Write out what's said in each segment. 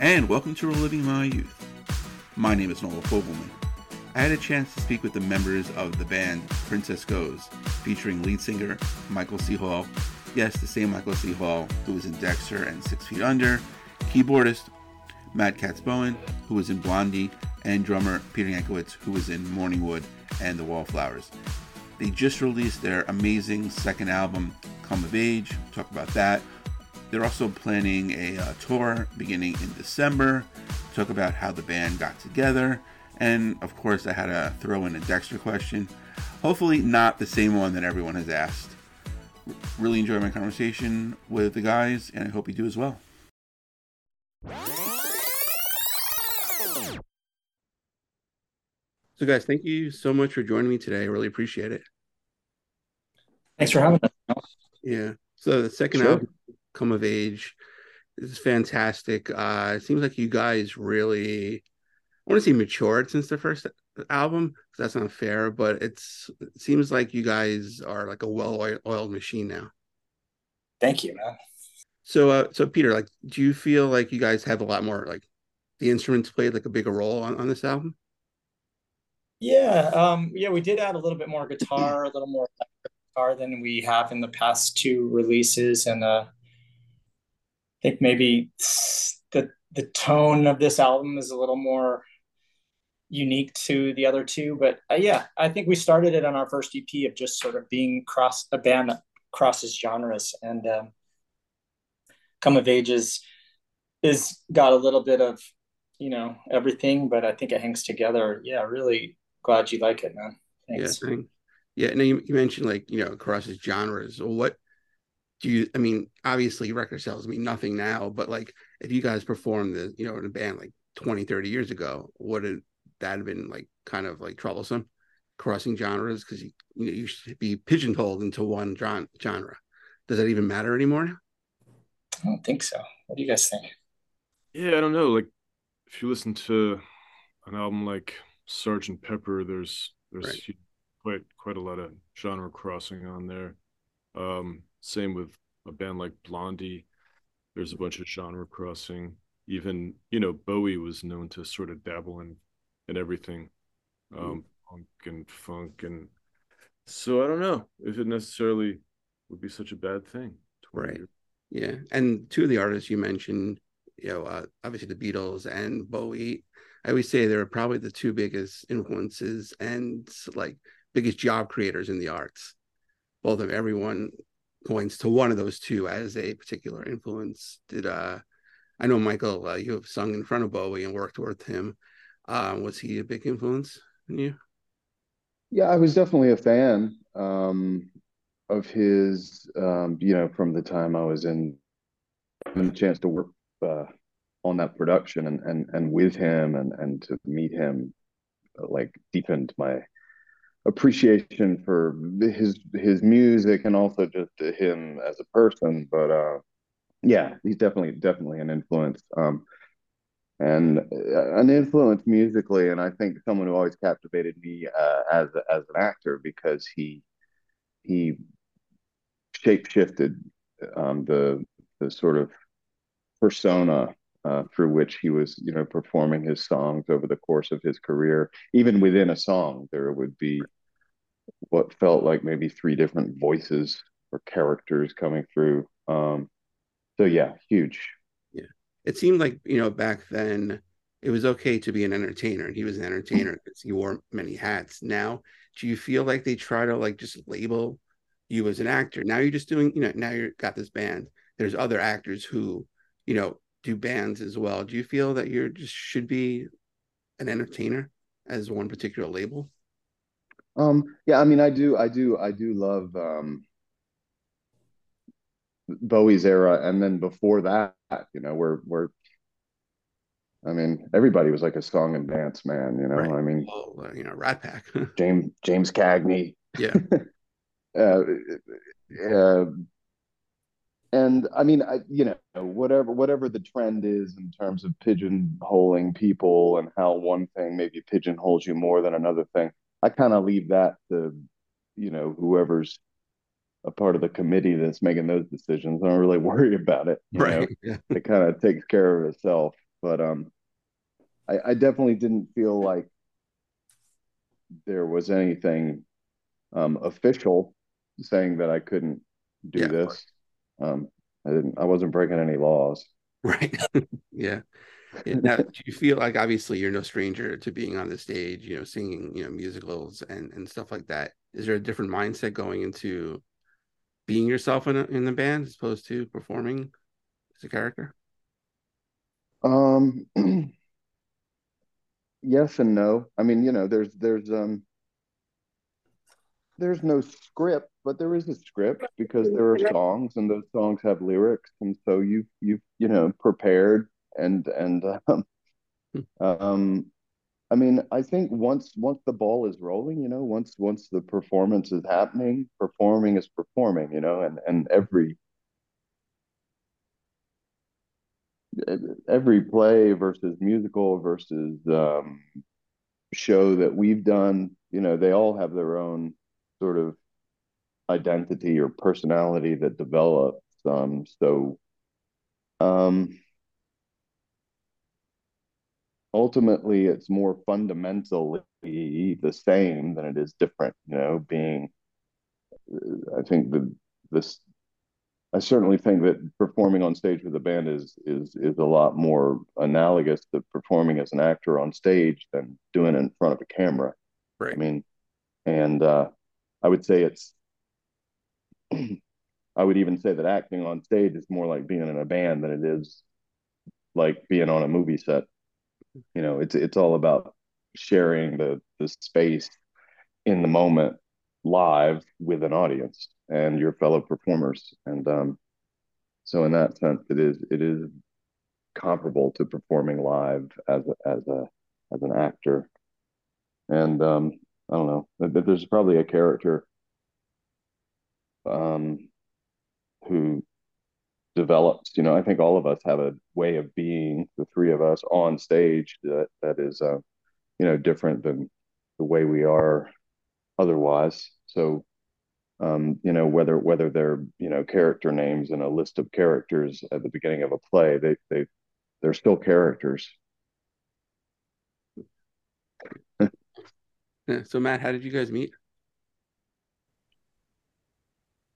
and welcome to Reliving My Youth. My name is Noel Fogelman. I had a chance to speak with the members of the band Princess Goes, featuring lead singer Michael C. Hall. Yes, the same Michael C. Hall who was in Dexter and Six Feet Under, keyboardist Matt Katz-Bohen, who was in Blondie, and drummer Peter Yanowitz, who was in Morningwood and The Wallflowers. They just released their amazing second album, Come of Age. Talk about that. They're also planning a uh, tour beginning in December. Talk about how the band got together. And of course, I had to throw in a Dexter question. Hopefully, not the same one that everyone has asked. Really enjoy my conversation with the guys, and I hope you do as well. So, guys, thank you so much for joining me today. I really appreciate it. Thanks for having us. Yeah. So the second Sure. album, Come of Age, is fantastic. Uh, it seems like you guys really, I want to say matured since the first album. That's not fair, but it's it seems like you guys are like a well-oiled machine now. Thank you, man. So, uh, so Peter, like, do you feel like you guys have a lot more like the instruments played like a bigger role on, on this album? Yeah, um, yeah, we did add a little bit more guitar, a little more guitar than we have in the past two releases, and uh, think maybe the the tone of this album is a little more unique to the other two. But uh, yeah, I think we started it on our first EP of just sort of being cross a band that crosses genres, and um, Come of ages is got a little bit of you know everything, but I think it hangs together. Yeah, really glad you like it, man. Thanks. Yeah, yeah. And you, you mentioned like you know across his genres. What do you? I mean, obviously record sales mean nothing now, but like if you guys performed the you know in a band like 20, 30 years ago, would it that have been like kind of like troublesome crossing genres because you you know you should be pigeonholed into one genre. Does that even matter anymore? I don't think so. What do you guys think? Yeah, I don't know. Like, if you listen to an album like Sergeant Pepper, there's there's Right. quite quite a lot of genre crossing on there. Um, same with a band like Blondie. There's a bunch of genre crossing. Even you know Bowie was known to sort of dabble in in everything, um, punk and funk and. So I don't know if it necessarily would be such a bad thing. 20 Right. years Yeah, and two of the artists you mentioned, you know, uh, obviously the Beatles and Bowie. I always say they're probably the two biggest influences and like biggest job creators in the arts. Both of everyone points to one of those two as a particular influence. Did uh, I know Michael? Uh, you have sung in front of Bowie and worked with him. Um, was he a big influence in you? Yeah, I was definitely a fan um, of his, um, you know, from the time I was in, the chance to work uh, on that production and, and, and with him and, and to meet him, uh, like deepened my appreciation for his his music and also just him as a person. But uh, yeah, he's definitely definitely an influence. Um, and uh, an influence musically, and I think someone who always captivated me uh, as as an actor because he he shape shifted um, the the sort of persona through which he was, you know, performing his songs over the course of his career. Even within a song, there would be what felt like maybe three different voices or characters coming through. Um, so yeah, huge. Yeah, it seemed like you know back then it was okay to be an entertainer and he was an entertainer because he wore many hats now do you feel like they try to like just label you as an actor now you're just doing you know now you've got this band there's other actors who you know do bands as well do you feel that you're just should be an entertainer as one particular label Um, yeah, I mean, I do, I do, I do love um, Bowie's era, and then before that, you know, we're we're. I mean, everybody was like a song and dance man, you know. Right. I mean, oh uh, you know rat pack James James Cagney, yeah uh, uh, and I mean, I, you know, whatever whatever the trend is in terms of pigeonholing people and how one thing maybe pigeonholes you more than another thing, I kind of leave that to, you know, whoever's a part of the committee that's making those decisions. I don't really worry about it. you know? right yeah It kind of takes care of itself. but um, I, I definitely didn't feel like there was anything um, official saying that I couldn't do Yeah, this. Um, I didn't. I wasn't breaking any laws. Right. yeah. Now, do you feel like obviously you're no stranger to being on the stage, you know, singing, you know, musicals and and stuff like that? Is there a different mindset going into being yourself in a, in the band as opposed to performing as a character? Um, yes and no. I mean, you know, there's there's um there's no script, but there is a script because there are songs and those songs have lyrics, and so you you you know prepared and and um, um I mean, I think once once the ball is rolling, you know, once once the performance is happening, performing is performing, you know, and and every every play versus musical versus um, show that we've done, you know, they all have their own sort of identity or personality that develops. Um, so, um, ultimately, it's more fundamentally the same than it is different. You know, being, I think the this I certainly think that performing on stage with a band is is is a lot more analogous to performing as an actor on stage than doing it in front of a camera. Right. I mean, and uh, I would say it's. I would even say that acting on stage is more like being in a band than it is like being on a movie set. You know, it's it's all about sharing the the space in the moment live with an audience and your fellow performers. And um, so, in that sense, it is it is comparable to performing live as a, as a as an actor. And um, I don't know. There's probably a character um, who develops. You know, I think all of us have a way of being, the three of us on stage that that is, uh, you know, different than the way we are otherwise. So um, you know whether whether they're you know character names in a list of characters at the beginning of a play they they they're still characters so matt how did you guys meet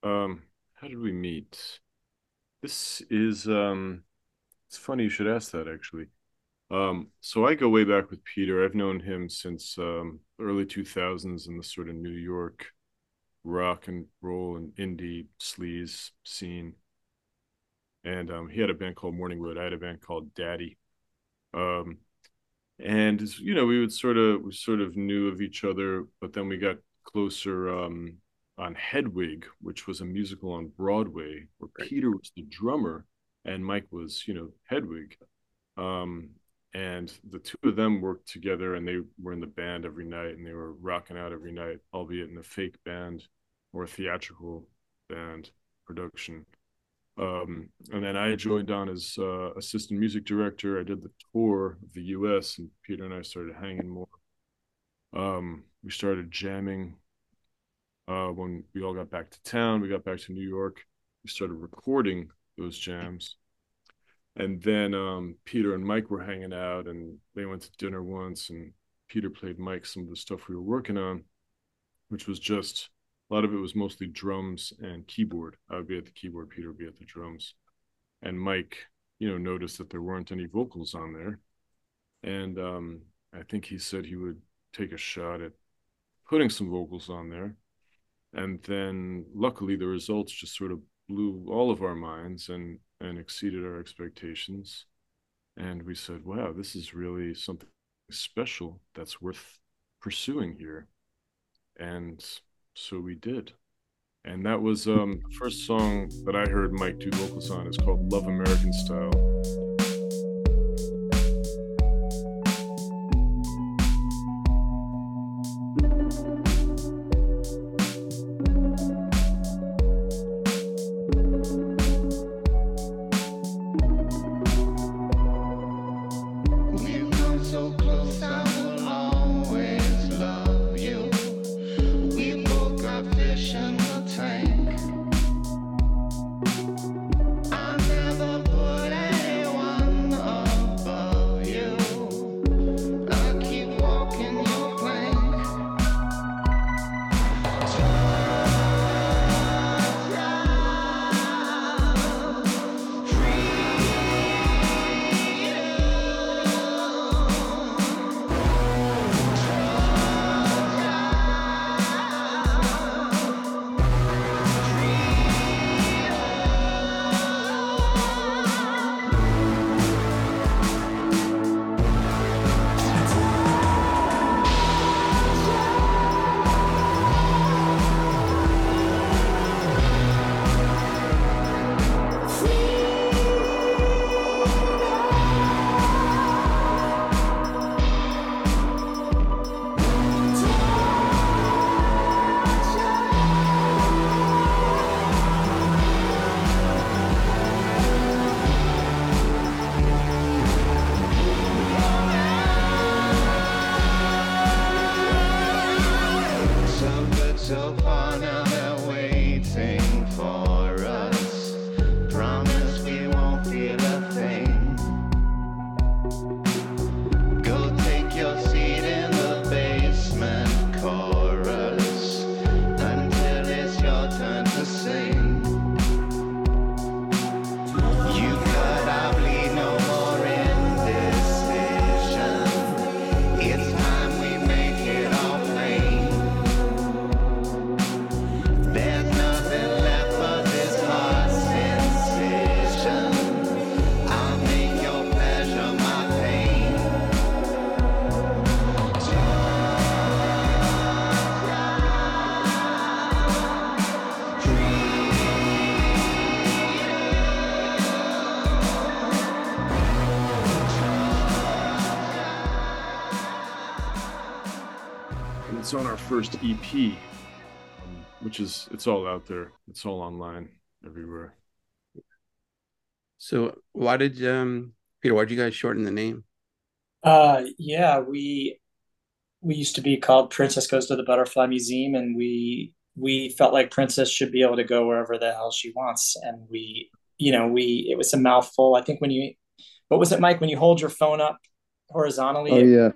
um how did we meet this is um it's funny you should ask that actually um so i go way back with peter i've known him since um early 2000s in the sort of new york rock and roll and indie sleaze scene. And um, he had a band called Morningwood. I had a band called Daddy. Um, and you know, we would sort of we sort of knew of each other, but then we got closer um, on Hedwig, which was a musical on Broadway, where Peter was the drummer and Mike was, you know, Hedwig. Um, and the two of them worked together and they were in the band every night and they were rocking out every night albeit in a fake band or theatrical band production. Um, and then i joined on as uh, assistant music director. I did the tour of the us and peter and i started hanging more. Um, we started jamming uh, when we all got back to town we got back to new york we started recording those jams. And then um, Peter and Mike were hanging out, and they went to dinner once, and Peter played Mike some of the stuff we were working on, which was just a lot of it was mostly drums and keyboard. I would be at the keyboard, Peter would be at the drums, and Mike, you know, noticed that there weren't any vocals on there, and um, I think he said he would take a shot at putting some vocals on there, and then luckily the results just sort of blew all of our minds, and and exceeded our expectations. And we said, wow, this is really something special that's worth pursuing here. And so we did. And that was um, the first song that I heard Mike do vocals on. is called Love American Style. First EP, um, which is it's all out there. It's all online everywhere. So why did um Peter? Why did you guys shorten the name? Uh, yeah, we we used to be called Princess Goes to the Butterfly Museum, and we we felt like Princess should be able to go wherever the hell she wants, and we, you know, we it was a mouthful. I think when you, what was it, Mike? When you hold your phone up horizontally. Oh yeah.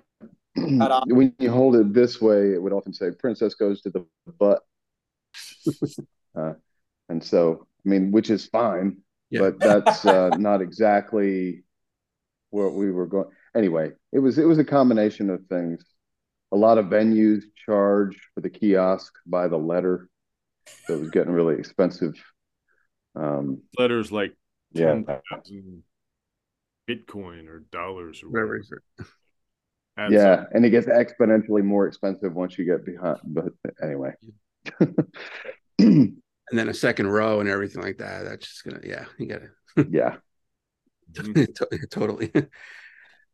When you hold it this way, it would often say "Princess goes to the butt," uh, and so I mean, which is fine, yeah. but that's uh, not exactly what we were going. Anyway, it was it was a combination of things. A lot of venues charge for the kiosk by the letter, so it was getting really expensive. Um, Letters like yeah, Bitcoin or dollars or whatever. Yeah, and it gets exponentially more expensive once you get behind. But anyway. and then a second row and everything like that. That's just gonna, yeah, you gotta, yeah, totally.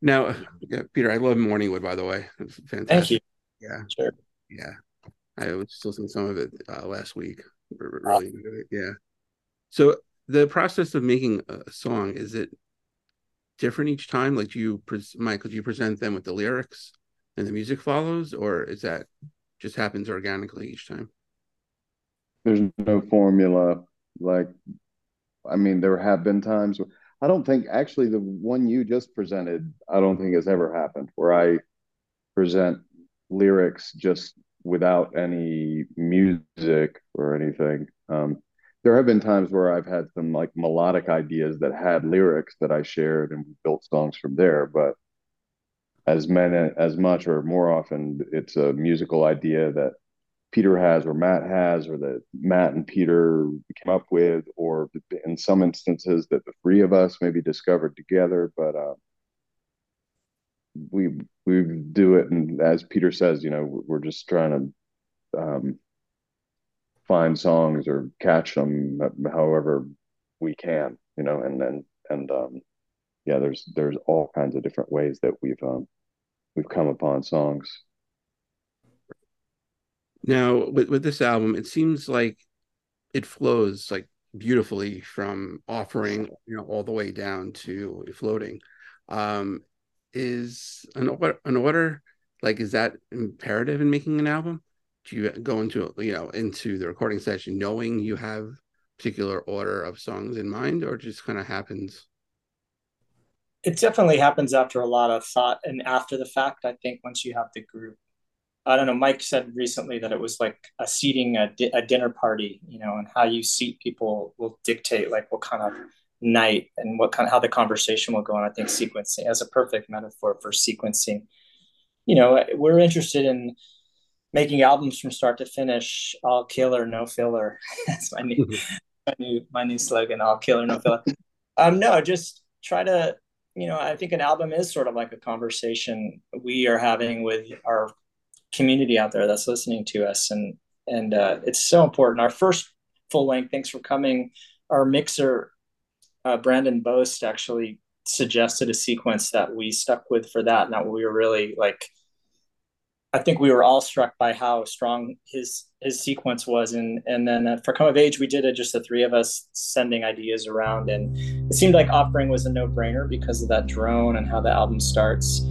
Now, yeah, Peter, I love Morningwood. By the way, it's fantastic. Thank you. Yeah, sure. Yeah, I was just listening to some of it uh, last week. Really, oh. yeah. So the process of making a song is it different each time? Like, do you, Michael, do you present them with the lyrics and the music follows, or is that just happens organically each time? There's no formula. Like, I mean, there have been times. I don't think actually the one you just presented. I don't think has ever happened where I present lyrics just without any music or anything. Um, there have been times where I've had some like melodic ideas that had lyrics that I shared and built songs from there. But as many, as much or more often, it's a musical idea that Peter has or Matt has or that Matt and Peter came up with, or in some instances that the three of us maybe discovered together. But uh, we we do it, and as Peter says, you know, we're just trying to um, find songs or catch them however we can, you know, and then and, and um, yeah, there's there's all kinds of different ways that we've um, we've come upon songs. Now, with with this album, it seems like it flows like beautifully from offering, you know, all the way down to floating. Um, is an order, an order like is that imperative in making an album? Do you go into you know into the recording session knowing you have particular order of songs in mind or just kind of happens? It definitely happens after a lot of thought and after the fact i think once you have the group. I don't know mike said recently that it was like a seating a, di- a dinner party you know and how you seat people will dictate like what kind of night and what kind of how the conversation will go on i think sequencing as a perfect metaphor for sequencing you know we're interested in making albums from start to finish, all killer, no filler. That's my new, my new, my new slogan: all killer, no filler. Um, no, just try to, you know, I think an album is sort of like a conversation we are having with our community out there that's listening to us, and and uh, it's so important. Our first full length, thanks for coming. Our mixer, uh, Brandon Boast, actually suggested a sequence that we stuck with for that, and that we were really like I think we were all struck by how strong his his sequence was, and and then for come of age, we did it just the three of us sending ideas around, and it seemed like offering was a no brainer because of that drone and how the album starts.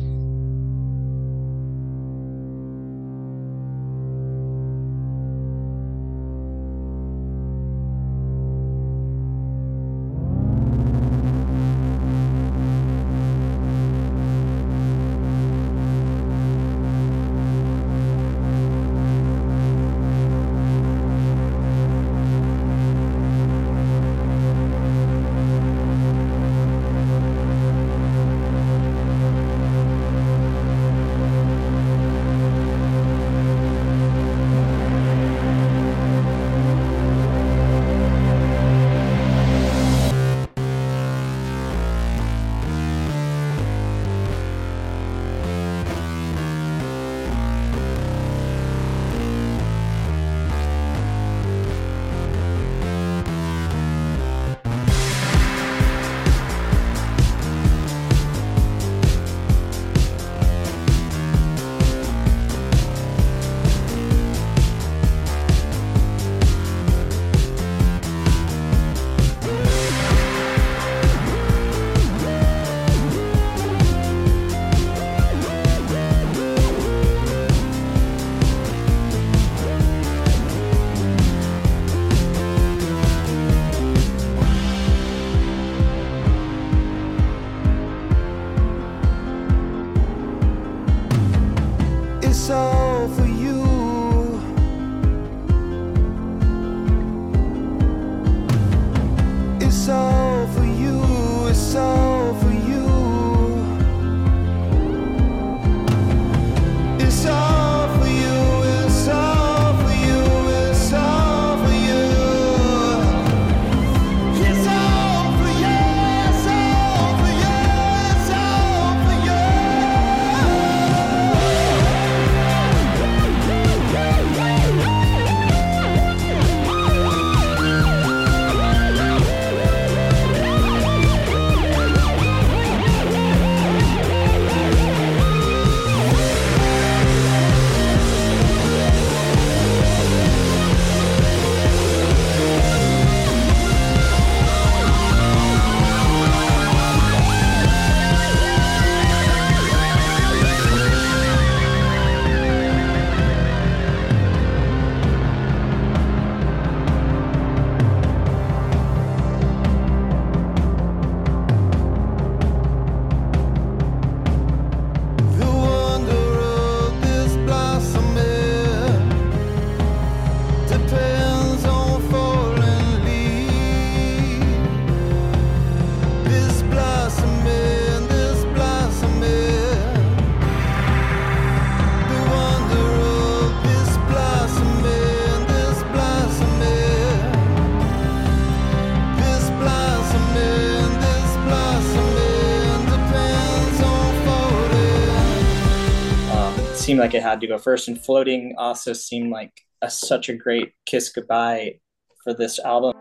Seemed like it had to go first. And floating also seemed like a, such a great kiss goodbye for this album.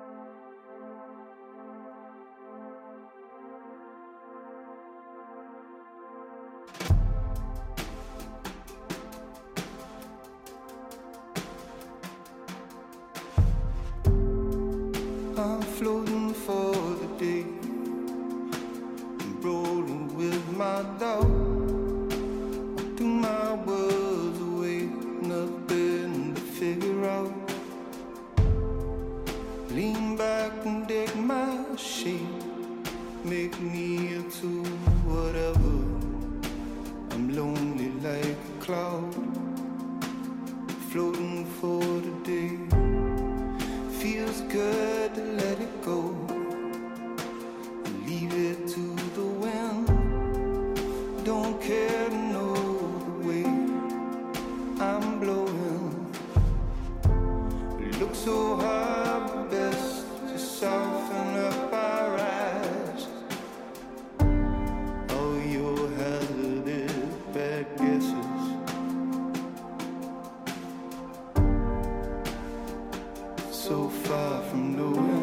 I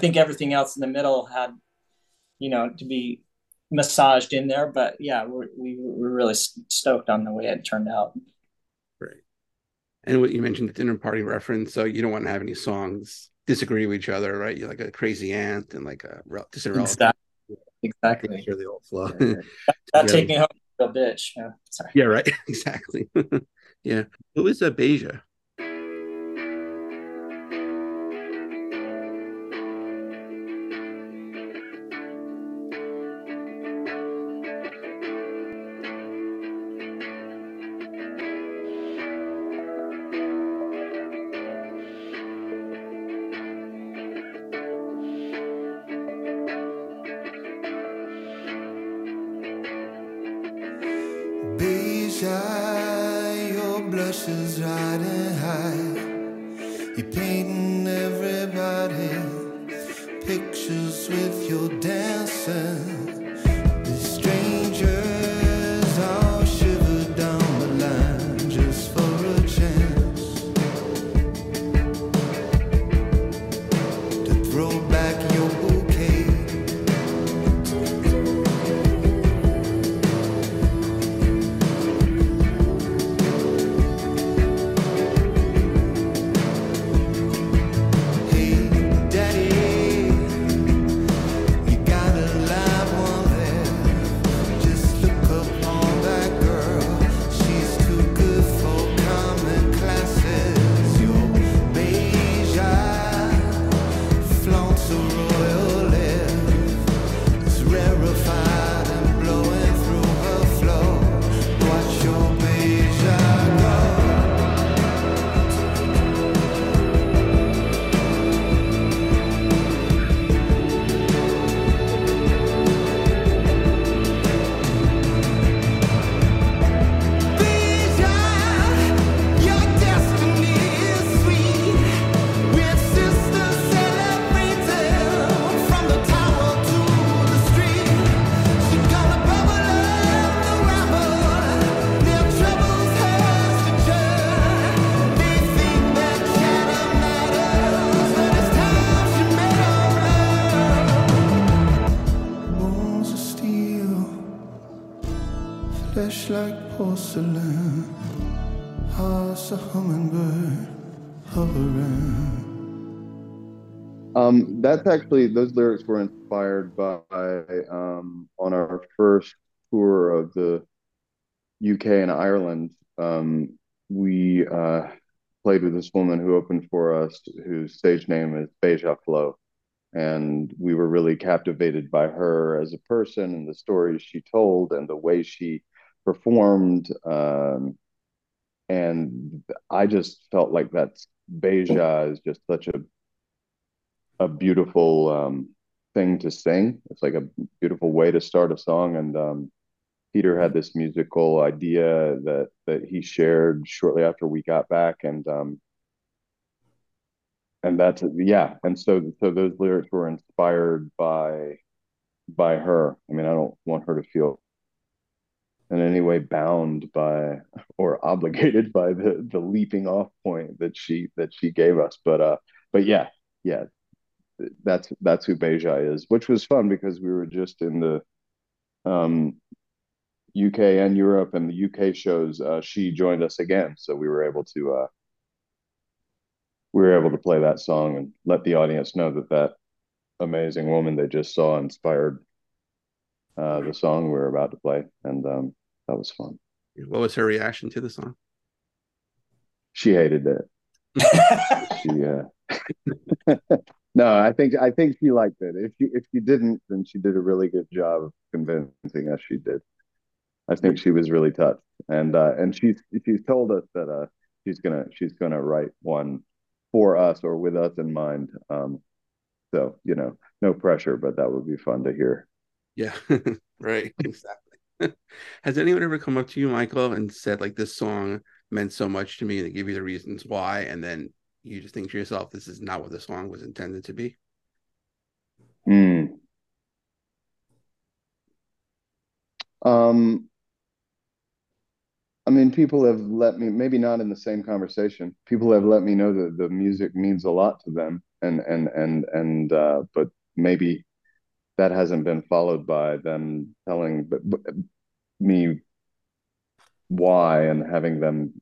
think everything else in the middle had, you know, to be massaged in there. But yeah, we're, we were really stoked on the way it turned out. Great. And what you mentioned the dinner party reference, so you don't want to have any songs disagree with each other, right? You're like a crazy aunt and like a relative. Exactly. exactly. Sure, the old flow. Yeah, yeah. Not taking home a bitch. Yeah. Sorry. Yeah. Right. exactly. yeah. Who is a Beja? That's actually those lyrics were inspired by um, on our first tour of the UK and Ireland. Um, we uh, played with this woman who opened for us, whose stage name is Beja Flo, and we were really captivated by her as a person and the stories she told and the way she performed. Um, and I just felt like that's Beja is just such a a beautiful um, thing to sing. It's like a beautiful way to start a song. And um, Peter had this musical idea that that he shared shortly after we got back, and um, and that's yeah. And so so those lyrics were inspired by by her. I mean, I don't want her to feel in any way bound by or obligated by the the leaping off point that she that she gave us. But uh, but yeah, yeah, that's that's who Beja is, which was fun because we were just in the um, UK and Europe and the UK shows. Uh, she joined us again, so we were able to uh, we were able to play that song and let the audience know that that amazing woman they just saw inspired uh, the song we were about to play, and um, that was fun. What was her reaction to the song? She hated it. she uh no, I think I think she liked it. If you if you didn't, then she did a really good job of convincing us she did. I think she was really touched, and uh, and she's she's told us that uh, she's gonna she's gonna write one for us or with us in mind. Um, so you know, no pressure, but that would be fun to hear. Yeah, right, exactly. Has anyone ever come up to you, Michael, and said like this song meant so much to me, and they give you the reasons why, and then you just think to yourself, this is not what the song was intended to be? Hmm. Um, I mean, people have let me, maybe not in the same conversation. People have let me know that the music means a lot to them, and and and and, uh, but maybe that hasn't been followed by them telling me why and having them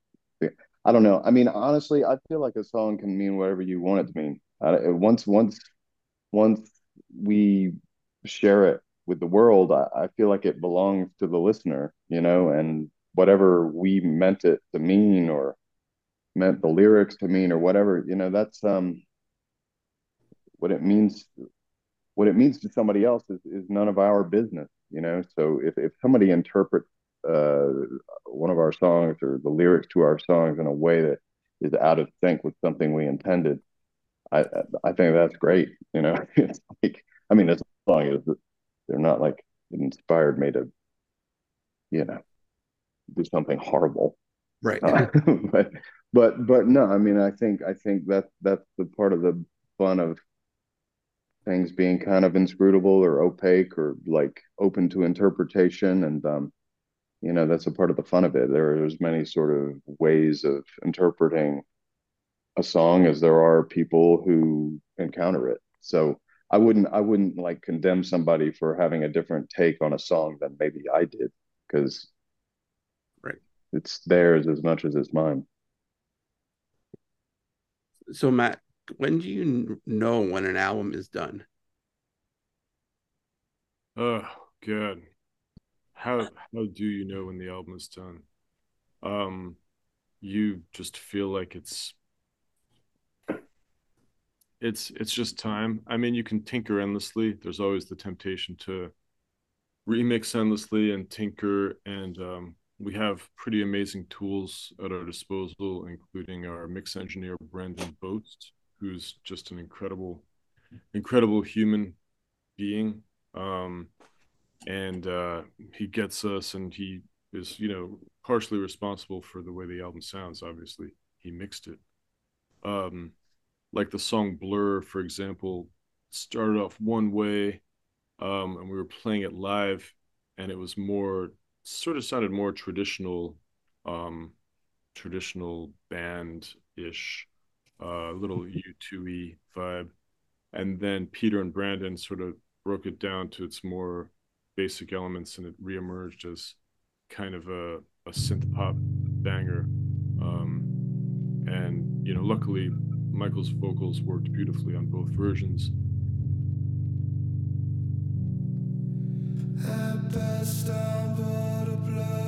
I don't know. I mean, honestly, I feel like a song can mean whatever you want it to mean. I, once, once, once we share it with the world, I, I feel like it belongs to the listener, you know, and whatever we meant it to mean or meant the lyrics to mean or whatever, you know, that's um what it means what it means to somebody else is, is none of our business, you know. So if, if somebody interprets uh, one of our songs or the lyrics to our songs in a way that is out of sync with something we intended, I I think that's great. You know, it's like I mean, as long as they're not like inspired me to, you know, do something horrible, right? Uh, but but but no, I mean, I think I think that that's the part of the fun of things being kind of inscrutable or opaque or like open to interpretation and um you know that's a part of the fun of it. There's as many sort of ways of interpreting a song as there are people who encounter it. So i wouldn't i wouldn't like condemn somebody for having a different take on a song than maybe i did because right. it's theirs as much as it's mine. So matt when do you know when an album is done? Oh good how how do you know when the album is done? Um, you just feel like it's it's it's just time. I mean, you can tinker endlessly. There's always the temptation to remix endlessly and tinker, and um, we have pretty amazing tools at our disposal, including our mix engineer Brendan Boast, who's just an incredible, incredible human being. Um, and uh, he gets us, and he is, you know, partially responsible for the way the album sounds. Obviously, he mixed it. Um, like the song "Blur," for example, started off one way, um, and we were playing it live, and it was more sort of sounded more traditional, um, traditional band ish, uh, little U2 vibe, and then Peter and Brandon sort of broke it down to its more basic elements and it reemerged as kind of a, a synth pop banger. Um, and you know, luckily, Michael's vocals worked beautifully on both versions. At best, I'm but a blur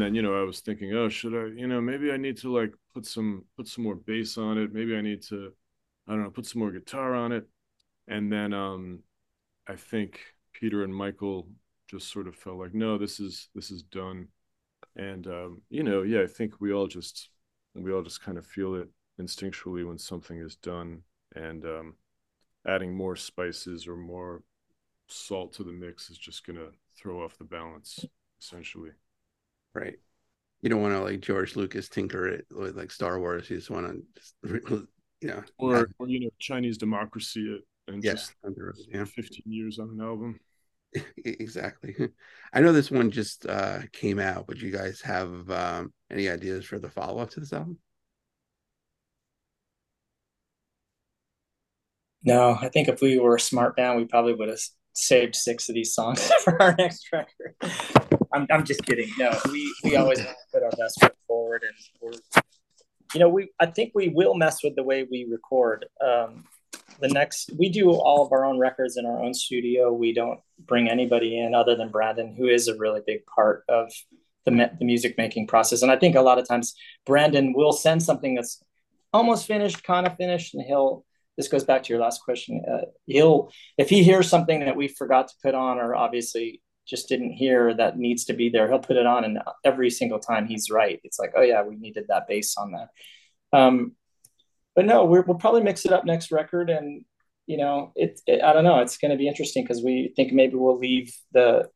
and then you know i was thinking oh should i you know maybe i need to like put some put some more bass on it. Maybe i need to i don't know put some more guitar on it. And then um i think peter and michael just sort of felt like no this is this is done. And um you know yeah i think we all just we all just kind of feel it instinctually when something is done. And um adding more spices or more salt to the mix is just going to throw off the balance essentially Right. You don't want to like George Lucas tinker it with like Star Wars. You just want to, just, you know, or have- or you know chinese democracy it and yeah, just on the road, yeah, 15 years on an album exactly. I know this one just uh came out, but you guys have um any ideas for the follow up to this album? No, I think if we were a smart band, we probably would have saved six of these songs for our next record. I'm, I'm just kidding. No, we, we always put our best foot forward, and we're, you know, we I think we will mess with the way we record. Um, the next, we do all of our own records in our own studio. We don't bring anybody in other than Brandon, who is a really big part of the the music making process. And I think a lot of times Brandon will send something that's almost finished, kind of finished, and he'll this goes back to your last question. Uh, he'll if he hears something that we forgot to put on or obviously just didn't hear that needs to be there, he'll put it on, and every single time he's right. It's like, oh yeah, we needed that bass on that. Um, but no, we're, we'll probably mix it up next record, and you know, it, it I don't know, it's going to be interesting because we think maybe we'll leave the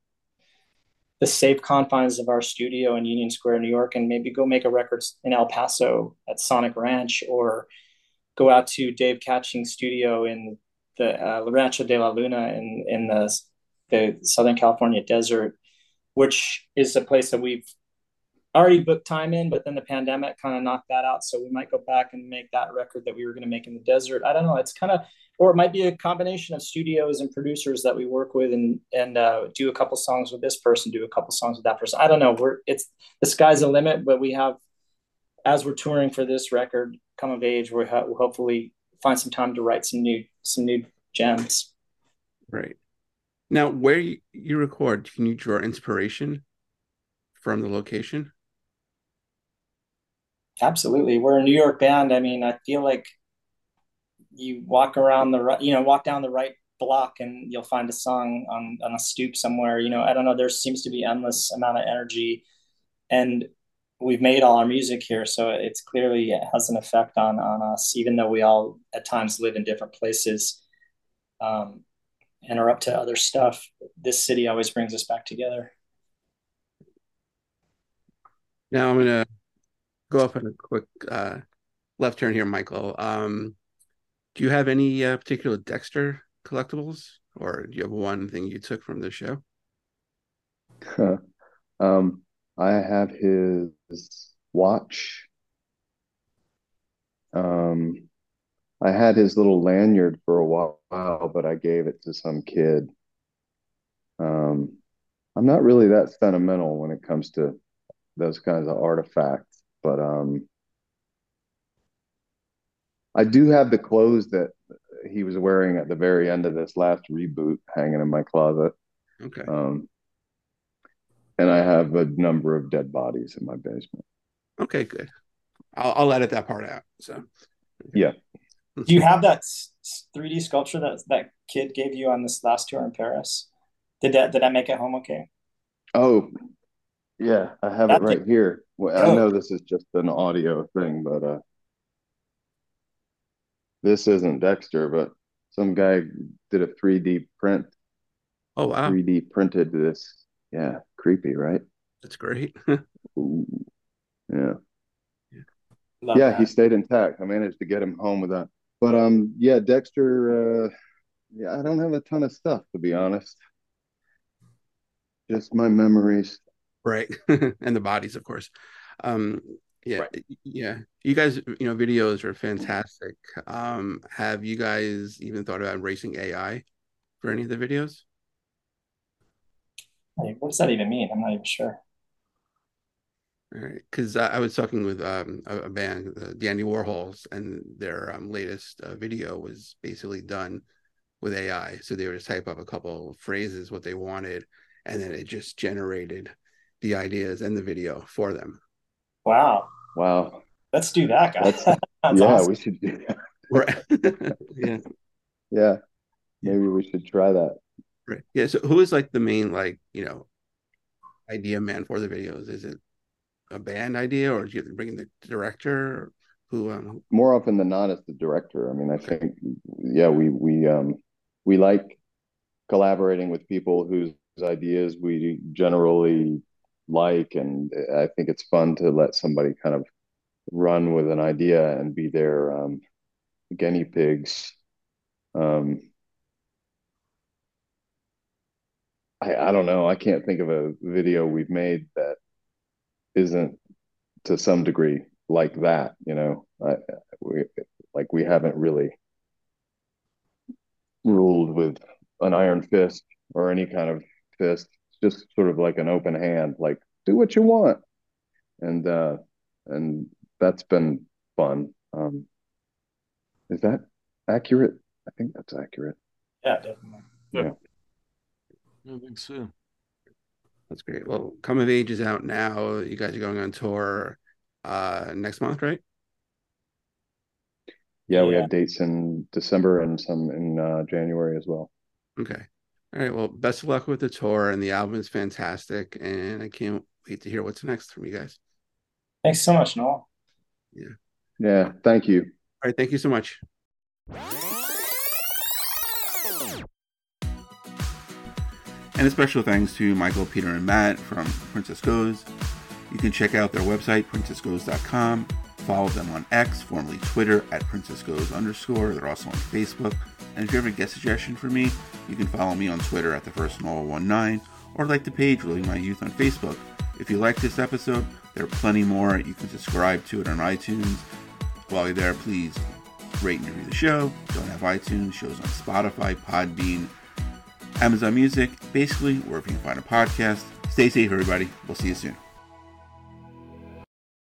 the safe confines of our studio in Union Square, New York, and maybe go make a record in El Paso at Sonic Ranch, or go out to Dave Catching's studio in the uh, Rancho de la Luna in in the the Southern California desert, which is a place that we've already booked time in, but then the pandemic kind of knocked that out. So we might go back and make that record that we were going to make in the desert. I don't know. It's kind of, or it might be a combination of studios and producers that we work with and and uh, do a couple songs with this person, do a couple songs with that person. I don't know. We're it's the sky's the limit, but we have as we're touring for this record, come of age, we we'll hopefully find some time to write some new some new gems. Right. Now, where you, record, can you draw inspiration from the location? Absolutely. We're a New York band. I mean, I feel like you walk around the right, you know, walk down the right block and you'll find a song on on a stoop somewhere. You know, I don't know, there seems to be endless amount of energy and we've made all our music here, so it's clearly it has an effect on on us even though we all at times live in different places. Um and are up to other stuff. This city always brings us back together. Now I'm gonna go off on a quick uh, left turn here, Michael. Um, do you have any uh, particular Dexter collectibles, or do you have one thing you took from the show? um, I have his watch. Um, I had his little lanyard for a while, but I gave it to some kid. Um, I'm not really that sentimental when it comes to those kinds of artifacts, but um, I do have the clothes that he was wearing at the very end of this last reboot hanging in my closet. Okay. Um, and I have a number of dead bodies in my basement. Okay, good. I'll, I'll edit that part out. So, Yeah. Do you have that 3D sculpture that that kid gave you on this last tour in Paris? Did that did that make it home okay? Oh, yeah, I have That it right thing- here. Well, I Oh. know this is just an audio thing, but uh, this isn't Dexter, but some guy did a 3D print, oh wow, 3D printed this. Yeah, creepy, right? that's great. Ooh. Yeah. Love yeah, that. he stayed intact. I managed to get him home with that. But um, yeah, Dexter. Uh, yeah, I don't have a ton of stuff to be honest. Just my memories. right, and the bodies, of course. Um, yeah, yeah. You guys, you know, videos are fantastic. Um, have you guys even thought about embracing AI for any of the videos? Like, what does that even mean? I'm not even sure. All right, because I, I was talking with um, a, a band, the Dandy Warhols, and their um, latest uh, video was basically done with AI. So they would just type up a couple of phrases, what they wanted, and then it just generated the ideas and the video for them. Wow. Wow. Let's do that, guys. That's- That's yeah, awesome. we should do that. Right. yeah. Yeah, maybe we should try that. Right. Yeah. So who is like the main like, you know, idea man for the videos? Is it a band idea or do you bring in the director? Who um More often than not, it's the director. I mean, I think, yeah, we we um we like collaborating with people whose ideas we generally like, and I think it's fun to let somebody kind of run with an idea and be their um, guinea pigs. Um, I I don't know. I can't think of a video we've made that isn't to some degree like that. You know, I, we like we haven't really ruled with an iron fist or any kind of fist. It's just sort of like an open hand, like do what you want, and uh, and that's been fun. Um, is that accurate? I think that's accurate. Yeah, definitely. Yeah. I think so. That's great. Well, Come of Age is out now. You guys are going on tour uh next month, right? Yeah, we Yeah. have dates in December and some in uh, January as well. Okay. All right. Well, best of luck with the tour and the album is fantastic and I can't wait to hear what's next from you guys. Thanks so much, Noel. Yeah, Yeah. thank you. All right. thank you so much. And a special thanks to Michael, Peter, and Matt from Princess Goes. You can check out their website, princessgoes.com. Follow them on X, formerly Twitter, at princessgoes underscore. They're also on Facebook. And if you have a guest suggestion for me, you can follow me on Twitter at the first 19 or like the page Living My Youth on Facebook. If you like this episode, there are plenty more. You can subscribe to it on iTunes. While you're there, please rate and review the show. Don't have iTunes, shows on Spotify, Podbean, Amazon Music, basically wherever you can find a podcast. Stay safe, everybody. We'll see you soon.